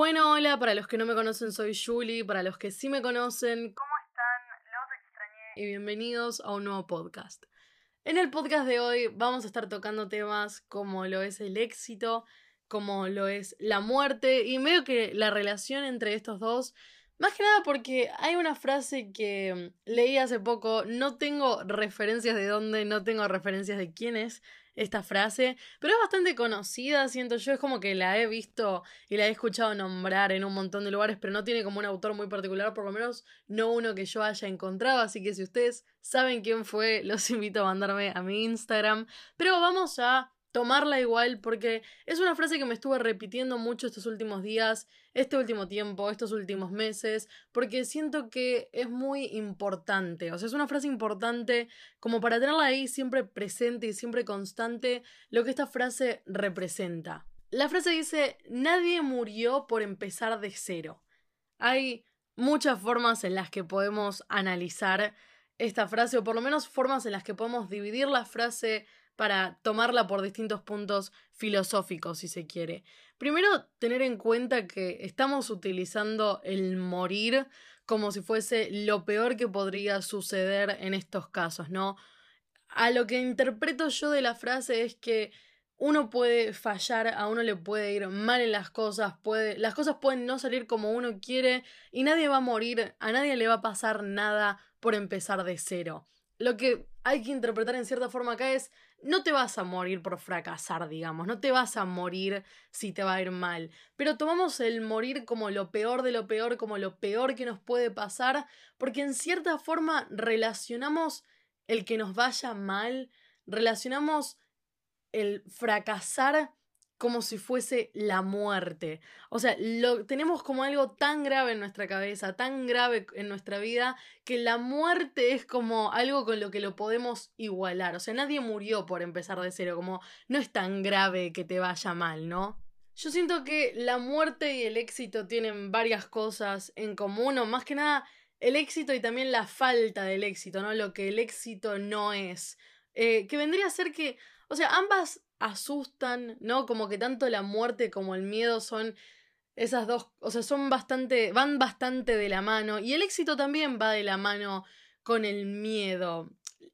Bueno, hola, para los que no me conocen soy Julie, para los que sí me conocen, ¿cómo están? Los extrañé. Y bienvenidos a un nuevo podcast. En el podcast de hoy vamos a estar tocando temas como lo es el éxito, como lo es la muerte y medio que la relación entre estos dos más que nada porque hay una frase que leí hace poco, no tengo referencias de dónde, no tengo referencias de quién es esta frase, pero es bastante conocida, siento yo, es como que la he visto y la he escuchado nombrar en un montón de lugares, pero no tiene como un autor muy particular, por lo menos no uno que yo haya encontrado, así que si ustedes saben quién fue, los invito a mandarme a mi Instagram, pero vamos a tomarla igual porque es una frase que me estuve repitiendo mucho estos últimos días, este último tiempo, estos últimos meses, porque siento que es muy importante, o sea, es una frase importante como para tenerla ahí siempre presente y siempre constante lo que esta frase representa. La frase dice, nadie murió por empezar de cero. Hay muchas formas en las que podemos analizar esta frase, o por lo menos formas en las que podemos dividir la frase para tomarla por distintos puntos filosóficos, si se quiere. Primero, tener en cuenta que estamos utilizando el morir como si fuese lo peor que podría suceder en estos casos, ¿no? A lo que interpreto yo de la frase es que uno puede fallar, a uno le puede ir mal en las cosas, puede, las cosas pueden no salir como uno quiere y nadie va a morir, a nadie le va a pasar nada por empezar de cero. Lo que hay que interpretar en cierta forma acá es no te vas a morir por fracasar, digamos, no te vas a morir si te va a ir mal, pero tomamos el morir como lo peor de lo peor, como lo peor que nos puede pasar, porque en cierta forma relacionamos el que nos vaya mal, relacionamos el fracasar como si fuese la muerte. O sea, lo tenemos como algo tan grave en nuestra cabeza, tan grave en nuestra vida, que la muerte es como algo con lo que lo podemos igualar. O sea, nadie murió por empezar de cero, como no es tan grave que te vaya mal, ¿no? Yo siento que la muerte y el éxito tienen varias cosas en común, o más que nada el éxito y también la falta del éxito, ¿no? Lo que el éxito no es. Eh, que vendría a ser que, o sea, ambas asustan, ¿no? Como que tanto la muerte como el miedo son esas dos, o sea, son bastante, van bastante de la mano y el éxito también va de la mano con el miedo.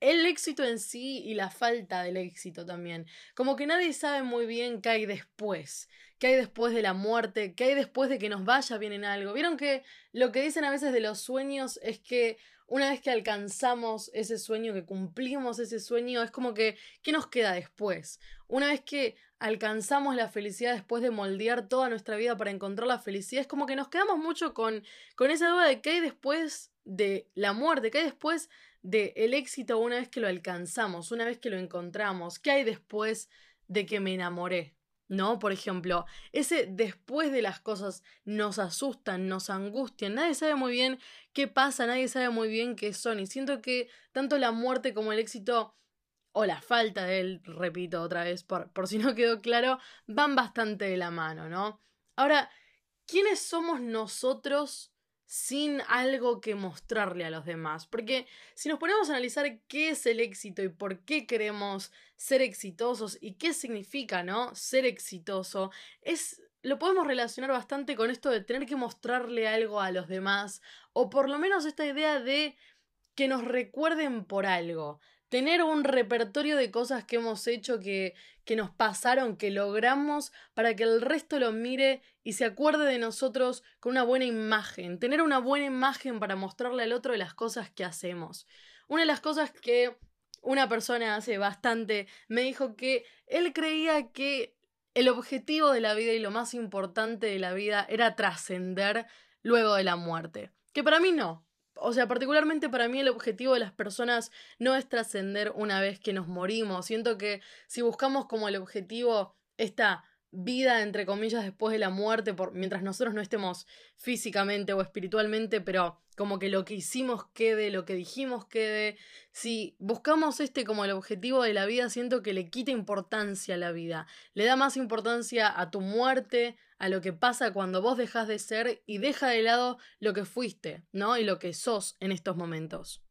El éxito en sí y la falta del éxito también. Como que nadie sabe muy bien qué hay después. ¿Qué hay después de la muerte? ¿Qué hay después de que nos vaya bien en algo? Vieron que lo que dicen a veces de los sueños es que una vez que alcanzamos ese sueño, que cumplimos ese sueño, es como que, ¿qué nos queda después? Una vez que alcanzamos la felicidad después de moldear toda nuestra vida para encontrar la felicidad, es como que nos quedamos mucho con, con esa duda de qué hay después de la muerte, qué hay después del el éxito una vez que lo alcanzamos, una vez que lo encontramos, qué hay después de que me enamoré. ¿no? Por ejemplo, ese después de las cosas nos asustan, nos angustian, nadie sabe muy bien qué pasa, nadie sabe muy bien qué son, y siento que tanto la muerte como el éxito, o la falta de él, repito otra vez, por, por si no quedó claro, van bastante de la mano, ¿no? Ahora, ¿quiénes somos nosotros sin algo que mostrarle a los demás. Porque si nos ponemos a analizar qué es el éxito y por qué queremos ser exitosos y qué significa, ¿no? Ser exitoso, es lo podemos relacionar bastante con esto de tener que mostrarle algo a los demás o por lo menos esta idea de que nos recuerden por algo tener un repertorio de cosas que hemos hecho, que, que nos pasaron, que logramos, para que el resto lo mire y se acuerde de nosotros con una buena imagen. Tener una buena imagen para mostrarle al otro de las cosas que hacemos. Una de las cosas que una persona hace bastante me dijo que él creía que el objetivo de la vida y lo más importante de la vida era trascender luego de la muerte. Que para mí no, o sea, particularmente para mí el objetivo de las personas no es trascender una vez que nos morimos. Siento que si buscamos como el objetivo esta vida, entre comillas, después de la muerte, por, mientras nosotros no estemos físicamente o espiritualmente, pero como que lo que hicimos quede, lo que dijimos quede. Si buscamos este como el objetivo de la vida, siento que le quita importancia a la vida. Le da más importancia a tu muerte, a lo que pasa cuando vos dejas de ser y deja de lado lo que fuiste, ¿no? Y lo que sos en estos momentos.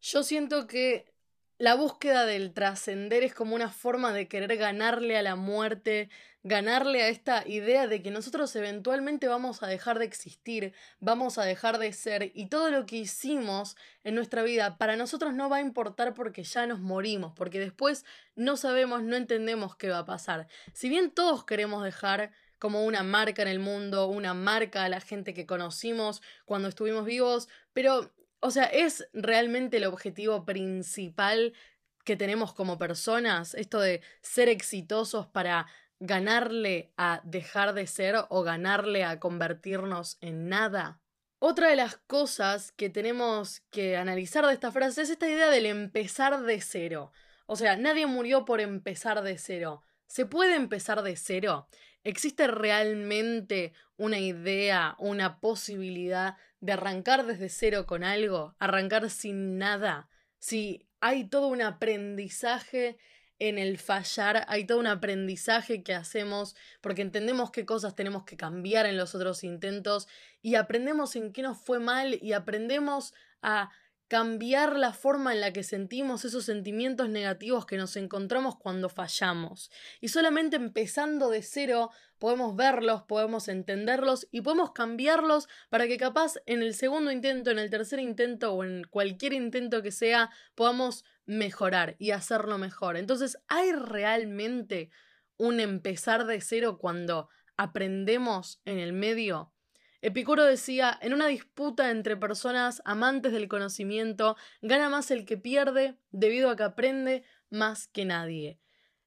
Yo siento que la búsqueda del trascender es como una forma de querer ganarle a la muerte, ganarle a esta idea de que nosotros eventualmente vamos a dejar de existir, vamos a dejar de ser y todo lo que hicimos en nuestra vida para nosotros no va a importar porque ya nos morimos, porque después no sabemos, no entendemos qué va a pasar. Si bien todos queremos dejar como una marca en el mundo, una marca a la gente que conocimos cuando estuvimos vivos, pero o sea, ¿es realmente el objetivo principal que tenemos como personas? Esto de ser exitosos para ganarle a dejar de ser o ganarle a convertirnos en nada. Otra de las cosas que tenemos que analizar de esta frase es esta idea del empezar de cero. O sea, nadie murió por empezar de cero. ¿Se puede empezar de cero? ¿Existe realmente una idea, una posibilidad de arrancar desde cero con algo? ¿Arrancar sin nada? Si hay todo un aprendizaje en el fallar, hay todo un aprendizaje que hacemos porque entendemos qué cosas tenemos que cambiar en los otros intentos y aprendemos en qué nos fue mal y aprendemos a cambiar la forma en la que sentimos esos sentimientos negativos que nos encontramos cuando fallamos. Y solamente empezando de cero podemos verlos, podemos entenderlos y podemos cambiarlos para que capaz en el segundo intento, en el tercer intento o en cualquier intento que sea, podamos mejorar y hacerlo mejor. Entonces, ¿hay realmente un empezar de cero cuando aprendemos en el medio? Epicuro decía, en una disputa entre personas amantes del conocimiento, gana más el que pierde debido a que aprende más que nadie.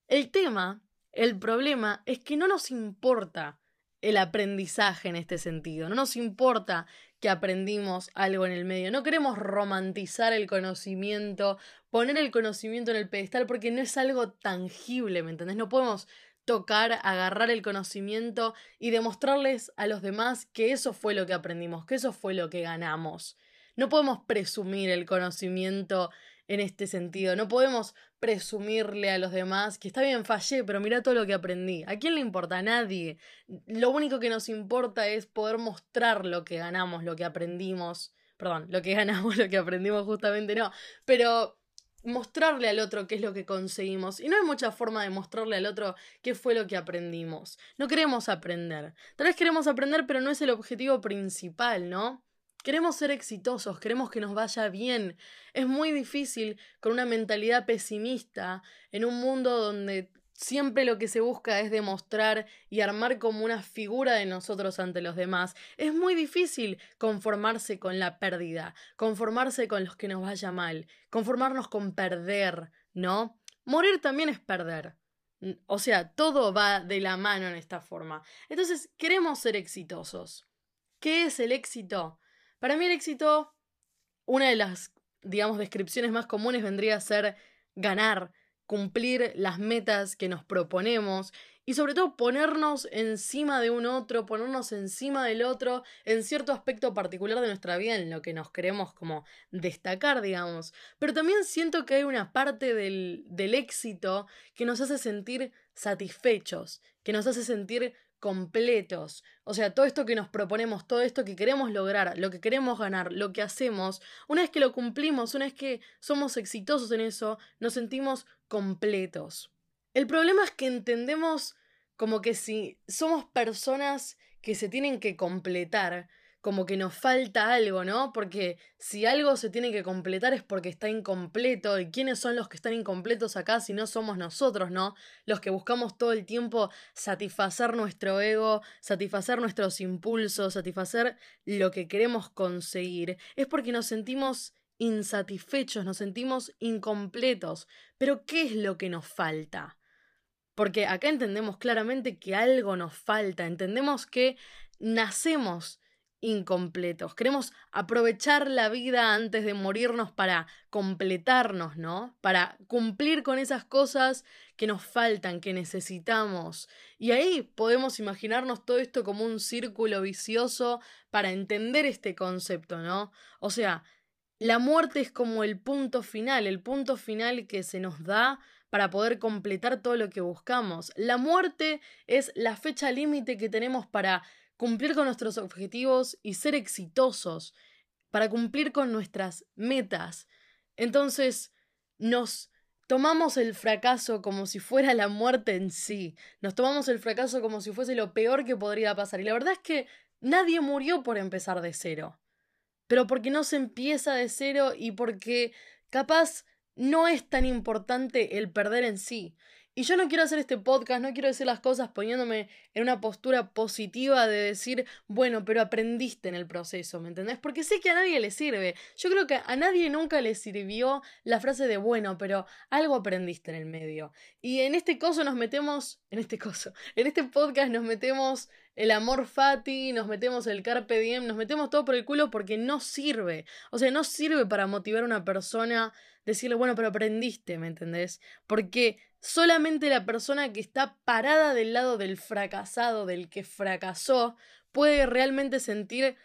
El tema, el problema, es que no nos importa el aprendizaje en este sentido, no nos importa que aprendimos algo en el medio, no queremos romantizar el conocimiento, poner el conocimiento en el pedestal porque no es algo tangible, ¿me entendés? No podemos tocar, agarrar el conocimiento y demostrarles a los demás que eso fue lo que aprendimos, que eso fue lo que ganamos. No podemos presumir el conocimiento en este sentido, no podemos presumirle a los demás que está bien, fallé, pero mira todo lo que aprendí. ¿A quién le importa? A nadie. Lo único que nos importa es poder mostrar lo que ganamos, lo que aprendimos. Perdón, lo que ganamos, lo que aprendimos justamente no. Pero mostrarle al otro qué es lo que conseguimos. Y no hay mucha forma de mostrarle al otro qué fue lo que aprendimos. No queremos aprender. Tal vez queremos aprender, pero no es el objetivo principal, ¿no? Queremos ser exitosos, queremos que nos vaya bien. Es muy difícil con una mentalidad pesimista en un mundo donde Siempre lo que se busca es demostrar y armar como una figura de nosotros ante los demás. Es muy difícil conformarse con la pérdida, conformarse con los que nos vaya mal, conformarnos con perder, ¿no? Morir también es perder. O sea, todo va de la mano en esta forma. Entonces, queremos ser exitosos. ¿Qué es el éxito? Para mí el éxito, una de las, digamos, descripciones más comunes vendría a ser ganar, cumplir las metas que nos proponemos y sobre todo ponernos encima de un otro, ponernos encima del otro en cierto aspecto particular de nuestra vida en lo que nos queremos como destacar, digamos. Pero también siento que hay una parte del, del éxito que nos hace sentir satisfechos, que nos hace sentir completos. O sea, todo esto que nos proponemos, todo esto que queremos lograr, lo que queremos ganar, lo que hacemos, una vez que lo cumplimos, una vez que somos exitosos en eso, nos sentimos completos. El problema es que entendemos como que si somos personas que se tienen que completar, como que nos falta algo, ¿no? Porque si algo se tiene que completar es porque está incompleto. ¿Y quiénes son los que están incompletos acá si no somos nosotros, ¿no? Los que buscamos todo el tiempo satisfacer nuestro ego, satisfacer nuestros impulsos, satisfacer lo que queremos conseguir. Es porque nos sentimos insatisfechos, nos sentimos incompletos. Pero ¿qué es lo que nos falta? Porque acá entendemos claramente que algo nos falta, entendemos que nacemos incompletos. Queremos aprovechar la vida antes de morirnos para completarnos, ¿no? Para cumplir con esas cosas que nos faltan, que necesitamos. Y ahí podemos imaginarnos todo esto como un círculo vicioso para entender este concepto, ¿no? O sea, la muerte es como el punto final, el punto final que se nos da para poder completar todo lo que buscamos. La muerte es la fecha límite que tenemos para cumplir con nuestros objetivos y ser exitosos, para cumplir con nuestras metas. Entonces, nos tomamos el fracaso como si fuera la muerte en sí, nos tomamos el fracaso como si fuese lo peor que podría pasar. Y la verdad es que nadie murió por empezar de cero, pero porque no se empieza de cero y porque capaz no es tan importante el perder en sí. Y yo no quiero hacer este podcast, no quiero decir las cosas poniéndome en una postura positiva de decir, bueno, pero aprendiste en el proceso, ¿me entendés? Porque sé que a nadie le sirve. Yo creo que a nadie nunca le sirvió la frase de, bueno, pero algo aprendiste en el medio. Y en este coso nos metemos, en este coso, en este podcast nos metemos el amor fati, nos metemos el carpe diem, nos metemos todo por el culo porque no sirve. O sea, no sirve para motivar a una persona, decirle, bueno, pero aprendiste, ¿me entendés? Porque Solamente la persona que está parada del lado del fracasado, del que fracasó, puede realmente sentir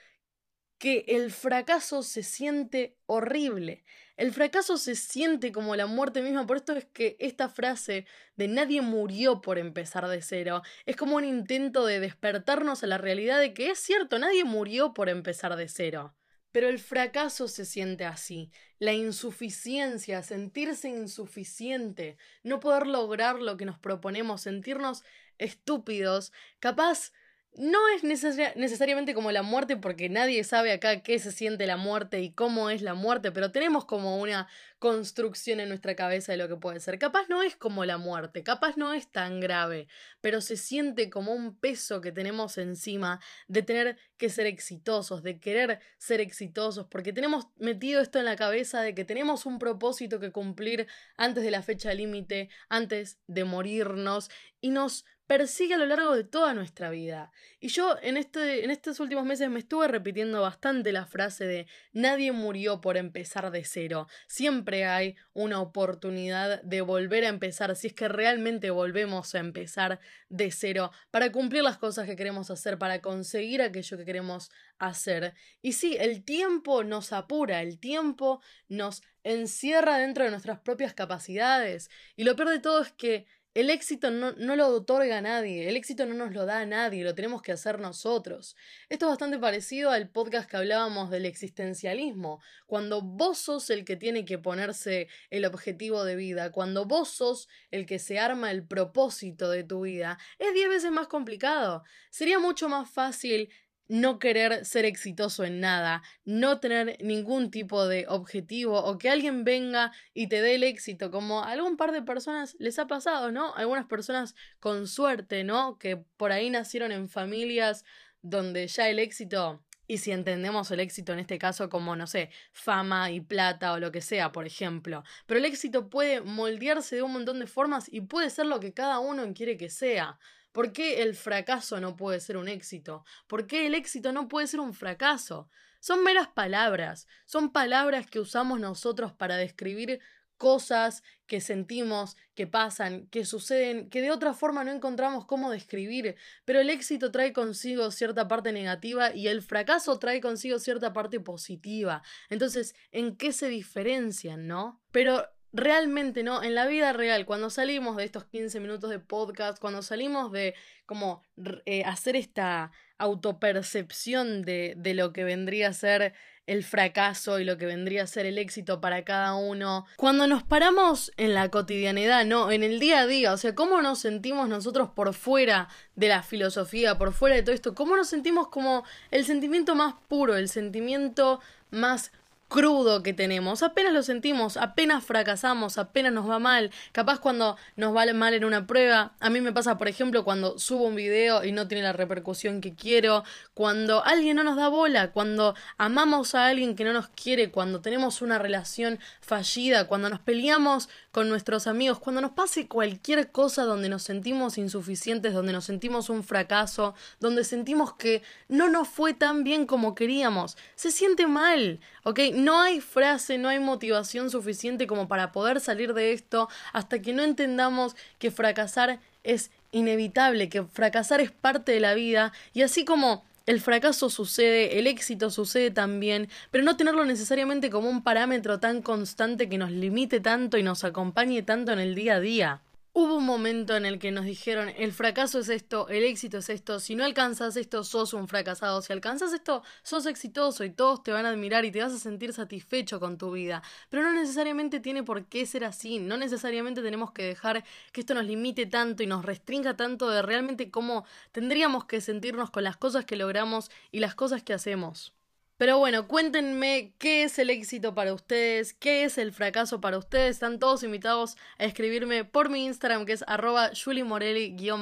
que el fracaso se siente horrible. El fracaso se siente como la muerte misma. Por esto es que esta frase de nadie murió por empezar de cero es como un intento de despertarnos a la realidad de que es cierto, nadie murió por empezar de cero. Pero el fracaso se siente así, la insuficiencia, sentirse insuficiente, no poder lograr lo que nos proponemos, sentirnos estúpidos, capaz no es necesariamente como la muerte, porque nadie sabe acá qué se siente la muerte y cómo es la muerte, pero tenemos como una construcción en nuestra cabeza de lo que puede ser. Capaz no es como la muerte, capaz no es tan grave, pero se siente como un peso que tenemos encima de tener que ser exitosos, de querer ser exitosos, porque tenemos metido esto en la cabeza de que tenemos un propósito que cumplir antes de la fecha límite, antes de morirnos, y nos persigue a lo largo de toda nuestra vida. Y yo en, este, en estos últimos meses me estuve repitiendo bastante la frase de nadie murió por empezar de cero. Siempre hay una oportunidad de volver a empezar si es que realmente volvemos a empezar de cero para cumplir las cosas que queremos hacer, para conseguir aquello que queremos hacer. Y sí, el tiempo nos apura, el tiempo nos encierra dentro de nuestras propias capacidades. Y lo peor de todo es que el éxito no, no, lo otorga nadie, el éxito no nos lo da a nadie, lo tenemos que hacer nosotros. Esto es bastante parecido al podcast que hablábamos del existencialismo, cuando vos sos el que tiene que ponerse el objetivo de vida, cuando vos sos el que se arma el propósito de tu vida, es diez veces más complicado. Sería mucho más fácil no querer ser exitoso en nada, no tener ningún tipo de objetivo o que alguien venga y te dé el éxito, como a algún par de personas les ha pasado, ¿no? Algunas personas con suerte, ¿no? Que por ahí nacieron en familias donde ya el éxito, y si entendemos el éxito en este caso como, no sé, fama y plata o lo que sea, por ejemplo, pero el éxito puede moldearse de un montón de formas y puede ser lo que cada uno quiere que sea. ¿Por qué el fracaso no puede ser un éxito? ¿Por qué el éxito no puede ser un fracaso? Son meras palabras, son palabras que usamos nosotros para describir cosas que sentimos, que pasan, que suceden, que de otra forma no encontramos cómo describir, pero el éxito trae consigo cierta parte negativa y el fracaso trae consigo cierta parte positiva. Entonces, ¿en qué se diferencian, no? Pero realmente, ¿no? En la vida real, cuando salimos de estos 15 minutos de podcast, cuando salimos de como eh, hacer esta autopercepción de, de lo que vendría a ser el fracaso y lo que vendría a ser el éxito para cada uno. Cuando nos paramos en la cotidianidad, ¿no? En el día a día, o sea, cómo nos sentimos nosotros por fuera de la filosofía, por fuera de todo esto, cómo nos sentimos como el sentimiento más puro, el sentimiento más crudo que tenemos. Apenas lo sentimos, apenas fracasamos, apenas nos va mal. Capaz cuando nos va mal en una prueba. A mí me pasa, por ejemplo, cuando subo un video y no tiene la repercusión que quiero. Cuando alguien no nos da bola. Cuando amamos a alguien que no nos quiere. Cuando tenemos una relación fallida. Cuando nos peleamos con nuestros amigos. Cuando nos pase cualquier cosa donde nos sentimos insuficientes. Donde nos sentimos un fracaso. Donde sentimos que no nos fue tan bien como queríamos. Se siente mal. ¿Ok? No hay frase, no hay motivación suficiente como para poder salir de esto hasta que no entendamos que fracasar es inevitable, que fracasar es parte de la vida y así como el fracaso sucede, el éxito sucede también, pero no tenerlo necesariamente como un parámetro tan constante que nos limite tanto y nos acompañe tanto en el día a día. Hubo un momento en el que nos dijeron, el fracaso es esto, el éxito es esto, si no alcanzas esto, sos un fracasado, si alcanzas esto, sos exitoso y todos te van a admirar y te vas a sentir satisfecho con tu vida. Pero no necesariamente tiene por qué ser así, no necesariamente tenemos que dejar que esto nos limite tanto y nos restrinja tanto de realmente cómo tendríamos que sentirnos con las cosas que logramos y las cosas que hacemos. Pero bueno, cuéntenme qué es el éxito para ustedes, qué es el fracaso para ustedes. Están todos invitados a escribirme por mi Instagram que es arroba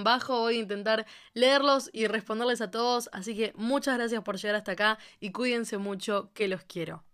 bajo Voy a intentar leerlos y responderles a todos. Así que muchas gracias por llegar hasta acá y cuídense mucho que los quiero.